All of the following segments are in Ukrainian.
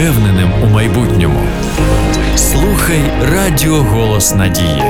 впевненим у майбутньому. Слухай Радіо Голос Надії.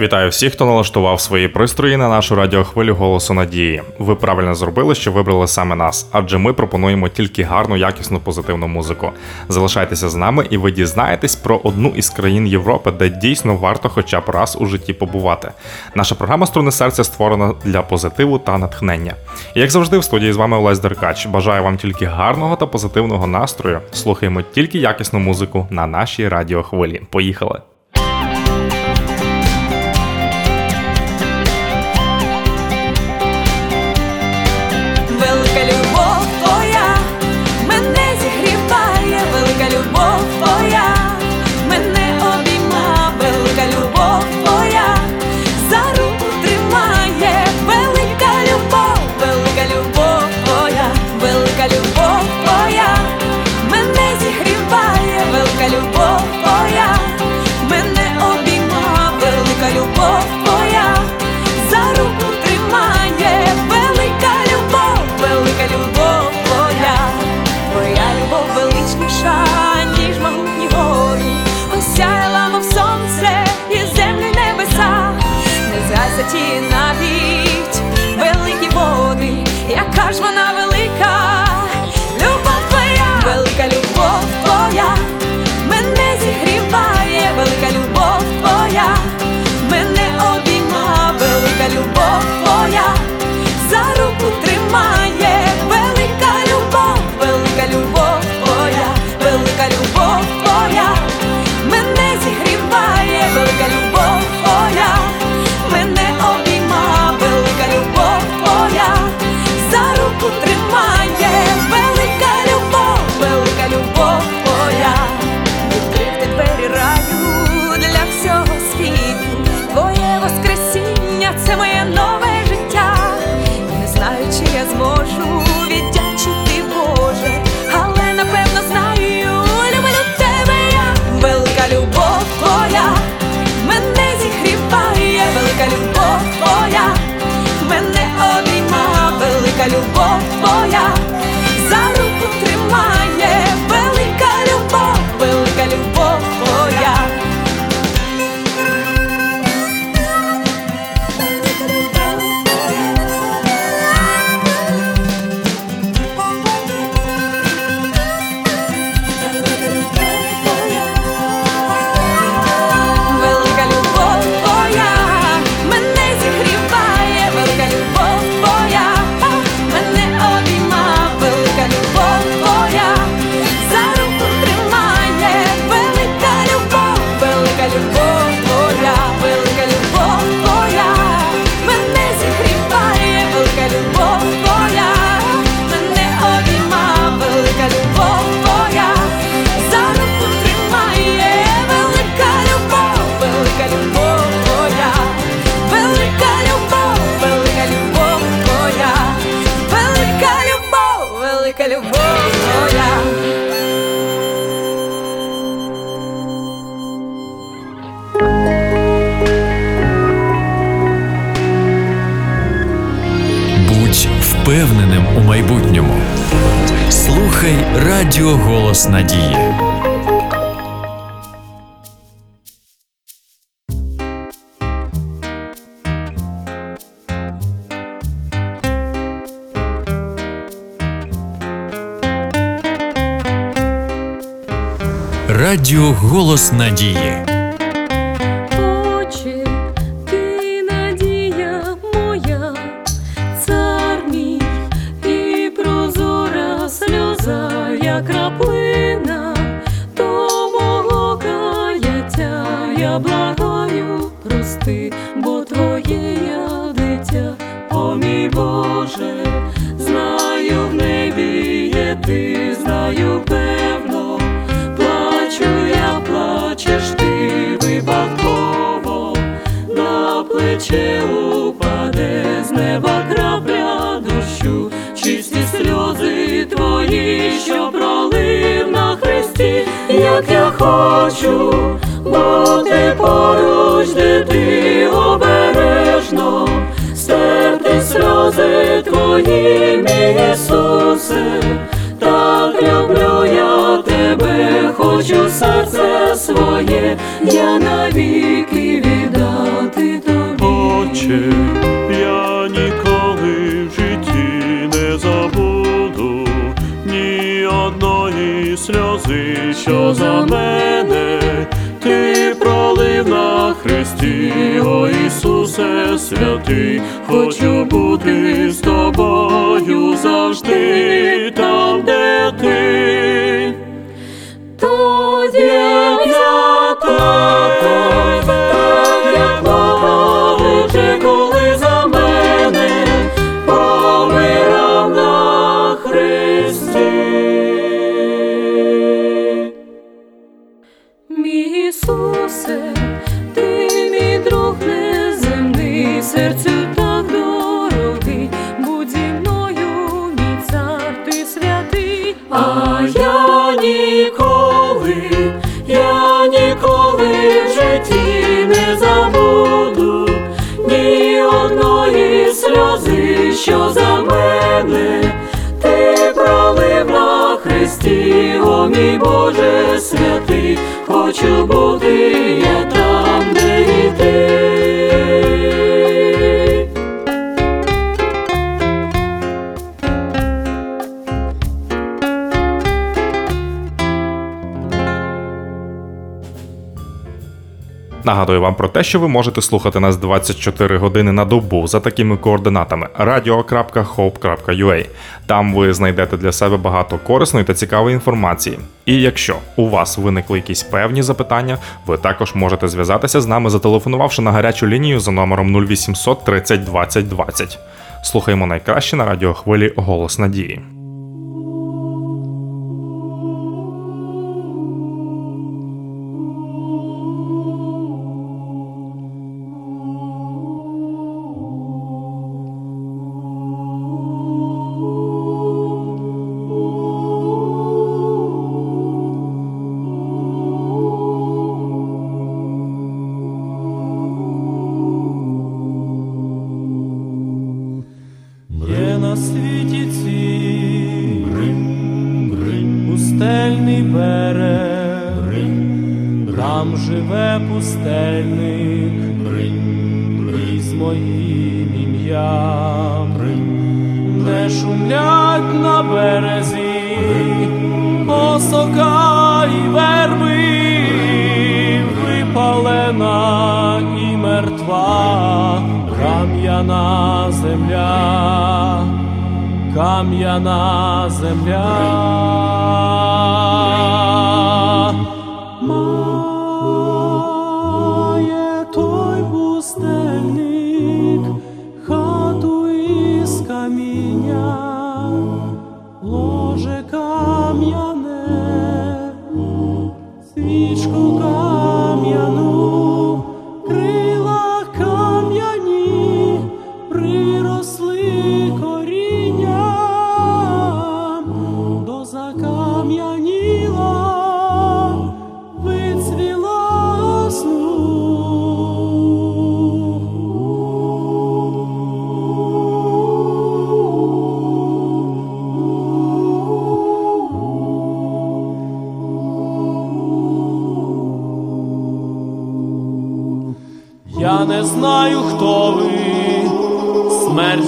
Вітаю всіх, хто налаштував свої пристрої на нашу радіохвилю голосу надії. Ви правильно зробили, що вибрали саме нас, адже ми пропонуємо тільки гарну, якісну позитивну музику. Залишайтеся з нами, і ви дізнаєтесь про одну із країн Європи, де дійсно варто, хоча б раз у житті побувати. Наша програма Струни серця створена для позитиву та натхнення. І як завжди, в студії з вами Олесь Деркач. Бажаю вам тільки гарного та позитивного настрою. Слухаємо тільки якісну музику на нашій радіохвилі. Поїхали! майбутньому. Слухай Радіо Голос Надії. Радіо Голос Надії. крові, що пролив на хресті, як я хочу, бути поруч, де ти обережно, стерти сльози твої, мій Ісусе, так люблю я тебе, хочу серце своє, я навіть. Що за мене ти пролив на хресті, о Ісусе святий, хочу бути те, що ви можете слухати нас 24 години на добу за такими координатами radio.hope.ua. Там ви знайдете для себе багато корисної та цікавої інформації. І якщо у вас виникли якісь певні запитання, ви також можете зв'язатися з нами, зателефонувавши на гарячу лінію за номером 0800 30 20 20. Слухаємо найкраще на радіохвилі Голос Надії. Там живе пустельник. Із моїм ім'ям, не шумлять на березі, осока і верби, випалена і мертва, кам'яна земля, кам'яна земля.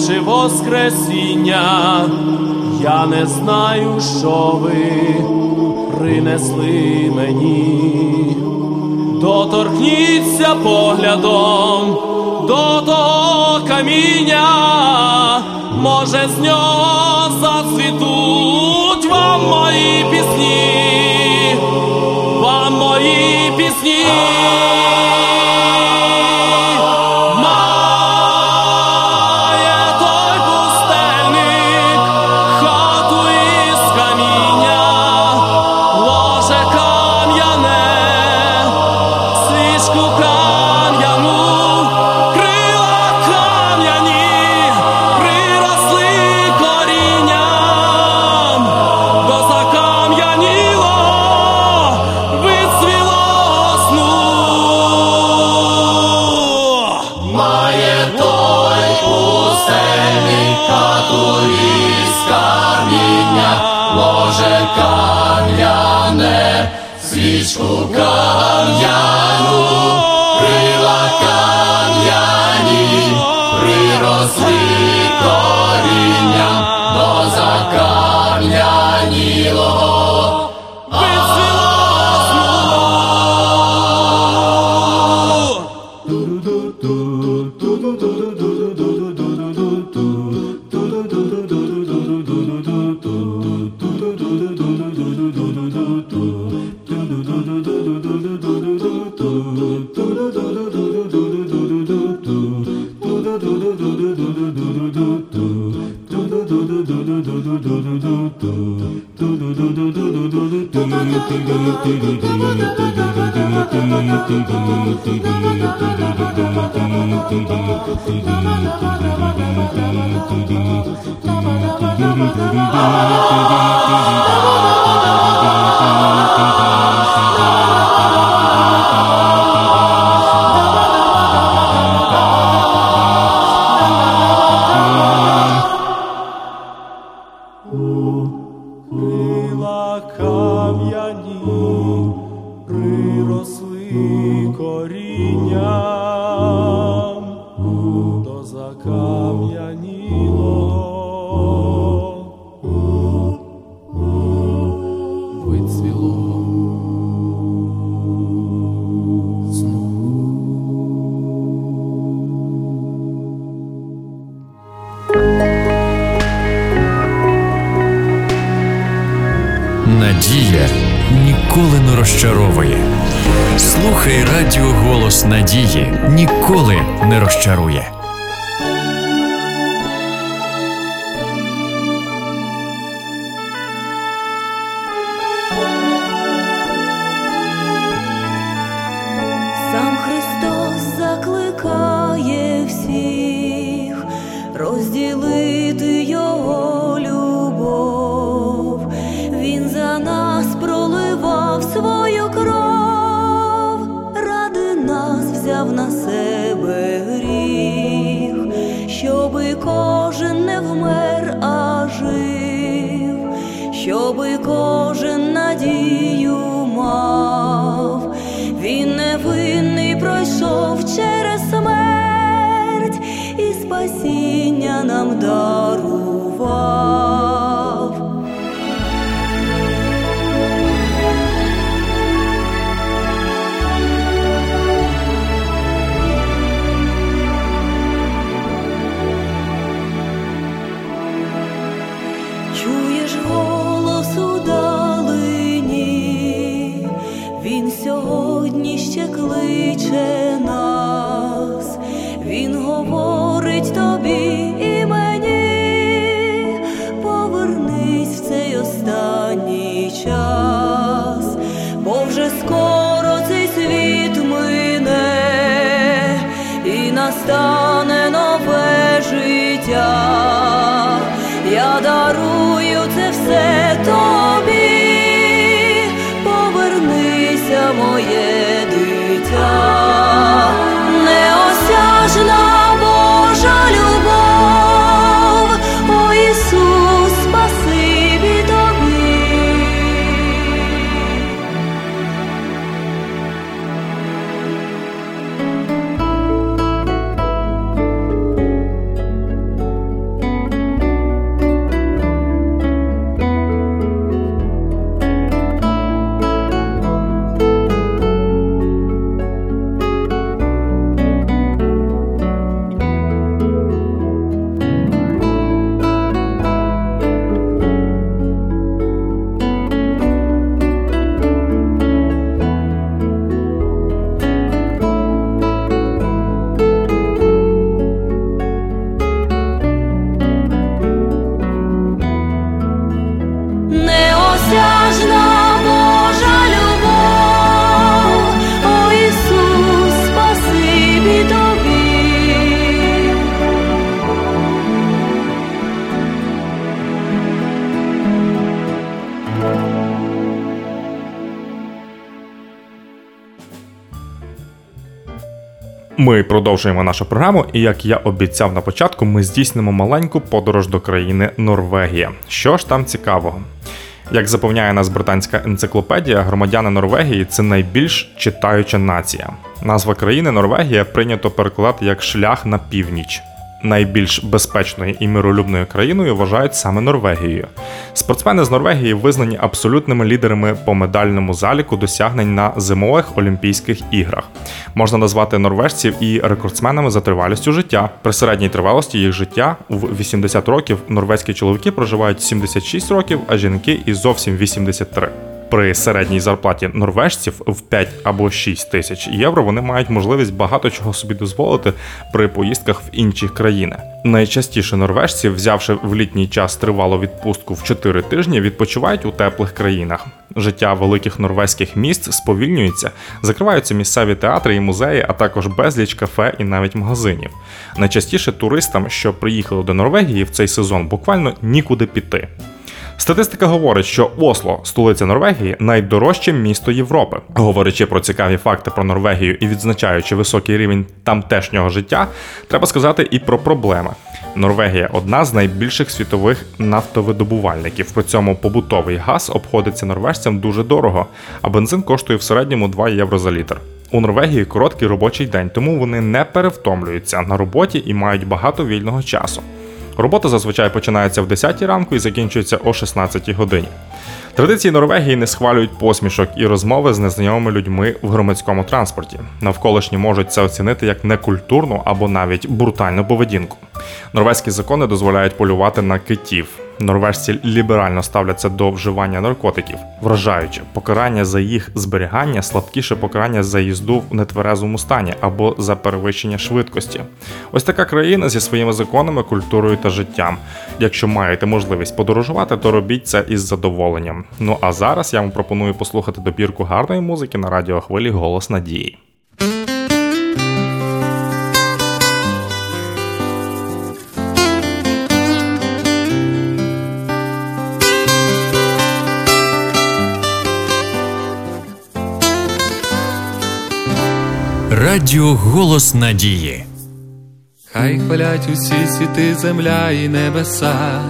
Чи воскресіння, я не знаю, що ви принесли мені. Доторкніться поглядом до того каміння, може з нього зацвітуть вам мої пісні, вам мої пісні. Кожен не вмер, а жив, щоби кожен надію мав. Він невинний пройшов через смерть і спасіння нам дарував. І Ми продовжуємо нашу програму, і як я обіцяв на початку, ми здійснимо маленьку подорож до країни Норвегія. Що ж там цікавого? Як запевняє нас британська енциклопедія, громадяни Норвегії це найбільш читаюча нація. Назва країни Норвегія прийнято перекладати як шлях на північ. Найбільш безпечною і миролюбною країною вважають саме Норвегією. Спортсмени з Норвегії визнані абсолютними лідерами по медальному заліку досягнень на зимових Олімпійських іграх. Можна назвати норвежців і рекордсменами за тривалістю життя. При середній тривалості їх життя в 80 років норвезькі чоловіки проживають 76 років, а жінки і зовсім 83. При середній зарплаті норвежців в 5 або 6 тисяч євро вони мають можливість багато чого собі дозволити при поїздках в інші країни. Найчастіше норвежці, взявши в літній час тривалу відпустку в 4 тижні, відпочивають у теплих країнах. Життя великих норвезьких міст сповільнюється, закриваються місцеві театри і музеї, а також безліч кафе і навіть магазинів. Найчастіше туристам, що приїхали до Норвегії в цей сезон, буквально нікуди піти. Статистика говорить, що Осло, столиця Норвегії, найдорожче місто Європи. Говорячи про цікаві факти про Норвегію і відзначаючи високий рівень тамтешнього життя, треба сказати і про проблеми. Норвегія одна з найбільших світових нафтовидобувальників. При цьому побутовий газ обходиться норвежцям дуже дорого, а бензин коштує в середньому 2 євро за літр. У Норвегії короткий робочий день, тому вони не перевтомлюються на роботі і мають багато вільного часу. Робота зазвичай починається в 10 ранку і закінчується о 16 годині. Традиції Норвегії не схвалюють посмішок і розмови з незнайомими людьми в громадському транспорті. Навколишні можуть це оцінити як некультурну або навіть брутальну поведінку. Норвезькі закони дозволяють полювати на китів. Норвежці ліберально ставляться до вживання наркотиків, вражаючи покарання за їх зберігання слабкіше покарання за їзду в нетверезому стані або за перевищення швидкості. Ось така країна зі своїми законами, культурою та життям. Якщо маєте можливість подорожувати, то робіть це із задоволенням. Ну а зараз я вам пропоную послухати добірку гарної музики на радіохвилі Голос Надії. Радіо Голос Надії. Хай хвалять усі світи, земля і небеса,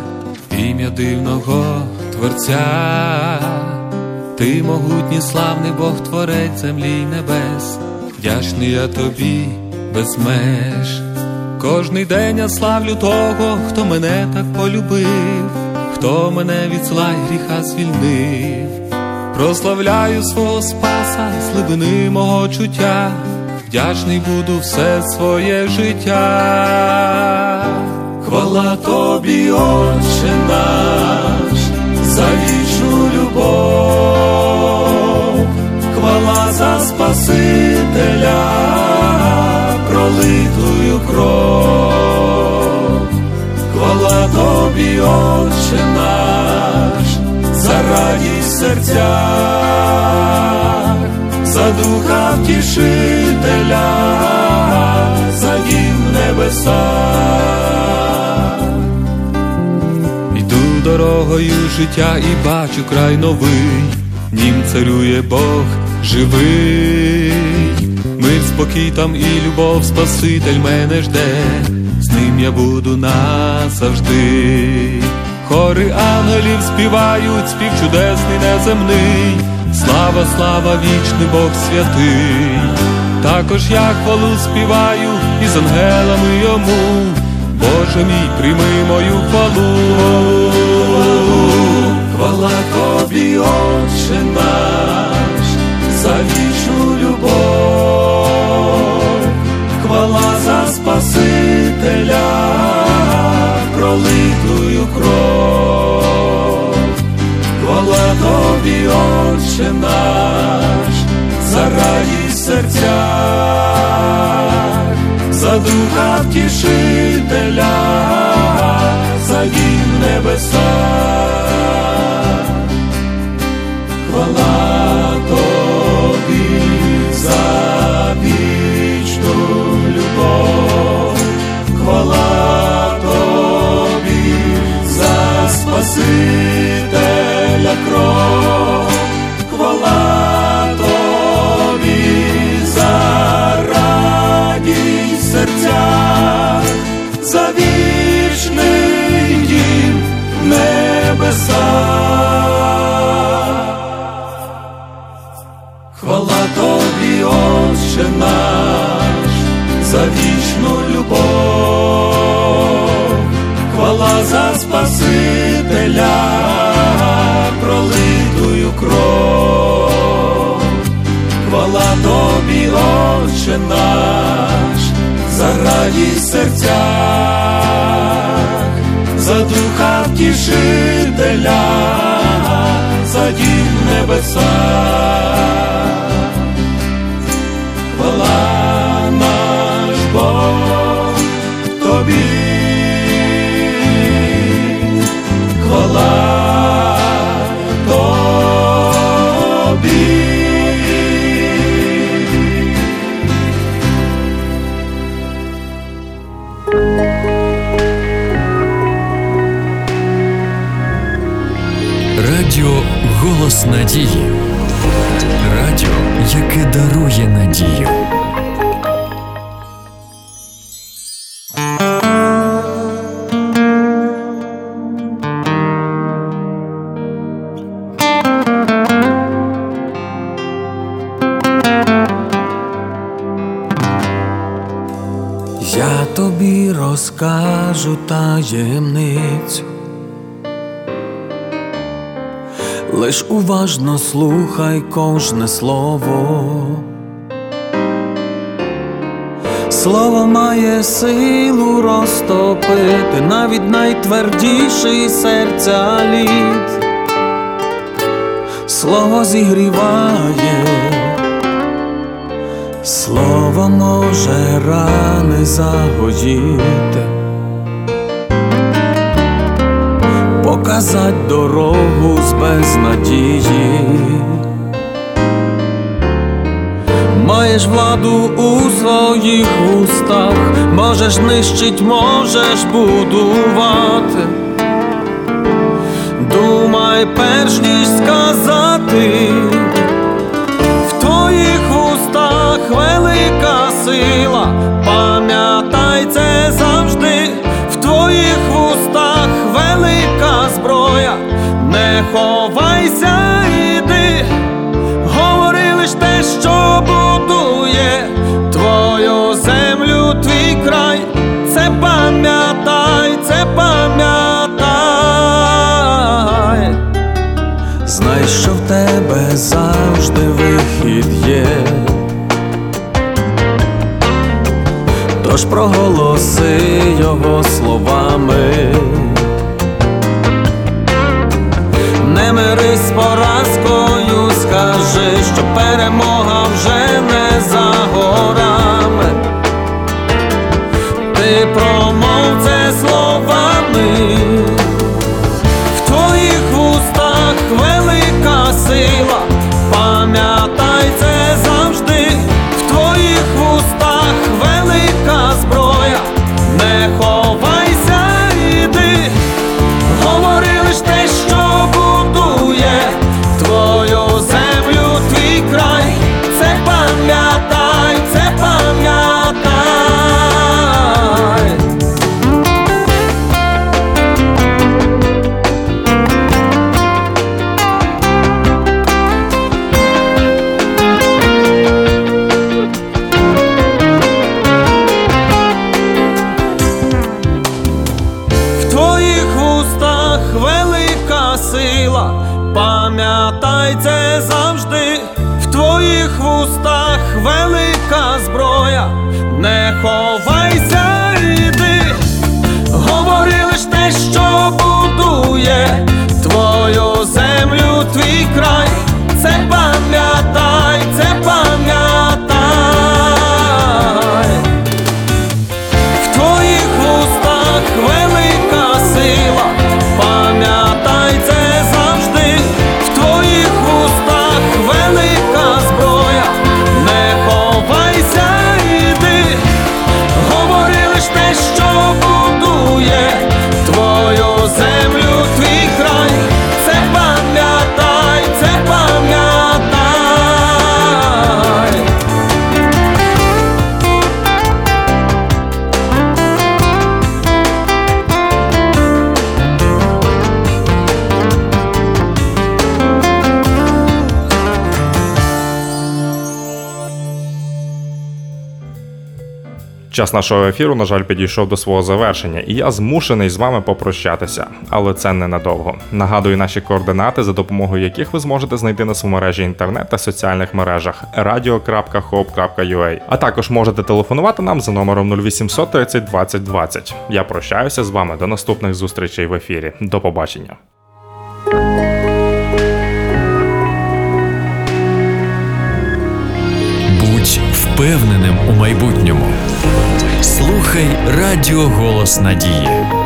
ім'я дивного Творця, ти могутній славний Бог, творець землі й небес, вдячний я тобі без меж. Кожний день я славлю того, хто мене так полюбив, хто мене від зла й гріха звільнив. Прославляю свого спаса, з глибини мого чуття, вдячний буду все своє життя. Хвала тобі, Отче наш, за вічну любов, хвала за Спасителя, пролитую кров. Хвала тобі, Отче наш, за радість серця, за духа втішителя, за дім небеса. Йду дорогою життя і бачу край новий, нім царює Бог живий, мир, спокій там і любов, Спаситель мене жде, з ним я буду назавжди. Хори ангелів співають, спів чудесний неземний, слава, слава, вічний Бог святий. Також я хвалу співаю і з ангелами йому. Боже мій, прийми мою хвалу. Хвала тобі, Отче наш, за духа втішителя, за вічну любов, хвала за Спасителя, пролитую кров, хвала тобі, Отче наш, за радість серця, за духа втішителя, за дім небеса. Хвала Голос Надії. Радіо, яке дарує надію. Я тобі розкажу таємницю. Лиш уважно слухай кожне слово. Слово має силу розтопити навіть найтвердіший серця лід. Слово зігріває. Слово може рани загоїти, показать дорогу з безнадії. Маєш владу у своїх устах, можеш нищить, можеш будувати. Думай, перш ніж сказати. В твоїх устах велика сила, пам'ятай ховайся, іди, говори лиш те, що будує твою землю, твій край, це пам'ятай, це пам'ятай. Знай, що в тебе завжди вихід є. Тож проголоси його словами. Пам'ятай це завжди, в твоїх вустах велика Час нашого ефіру, на жаль, підійшов до свого завершення, і я змушений з вами попрощатися, але це ненадовго. Нагадую наші координати, за допомогою яких ви зможете знайти нас у мережі інтернет та соціальних мережах radio.hope.ua. А також можете телефонувати нам за номером 0800 30 20 20. Я прощаюся з вами до наступних зустрічей в ефірі. До побачення. Будь впевненим у майбутньому. Слухай Радіо Голос Надії.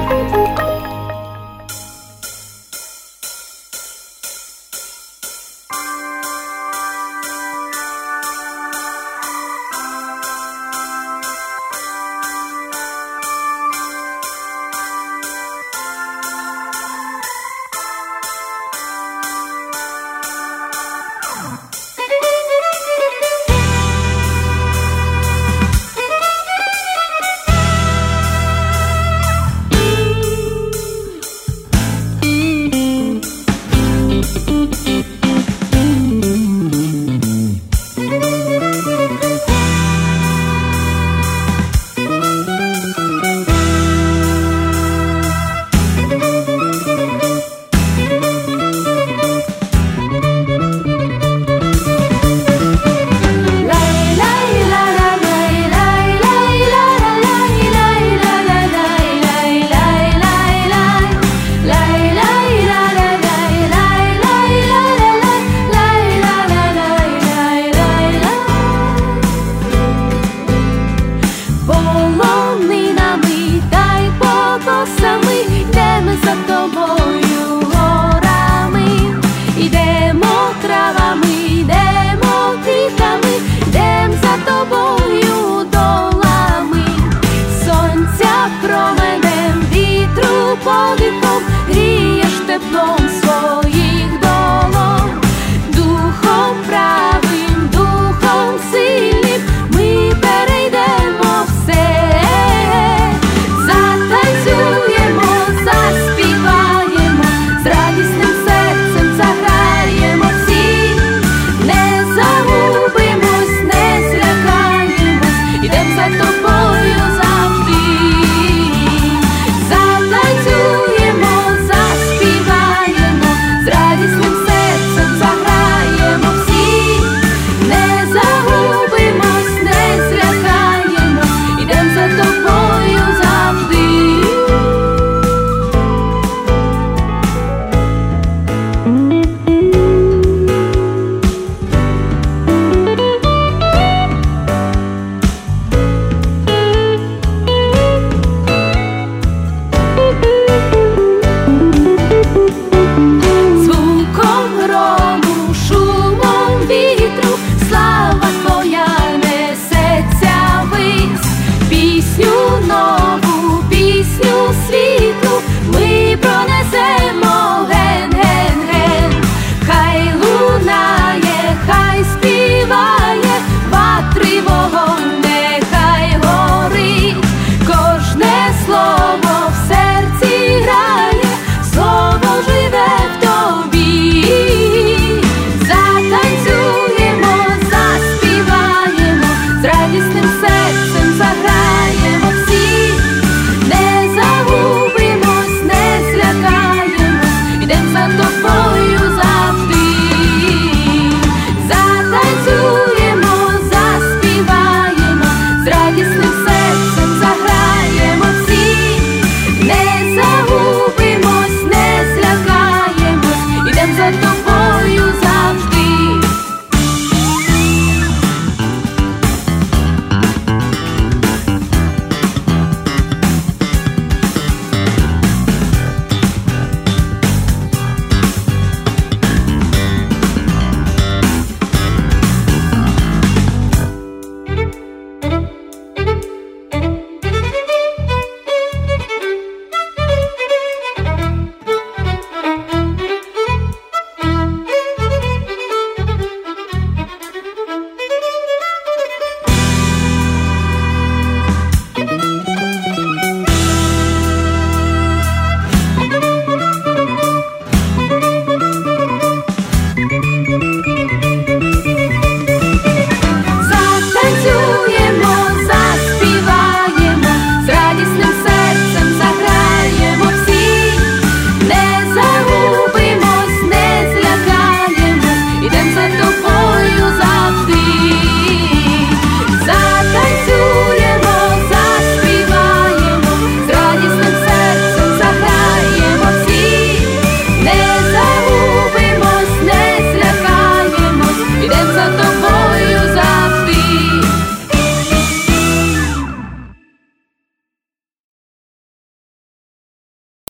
вітру подихом, грієш теплом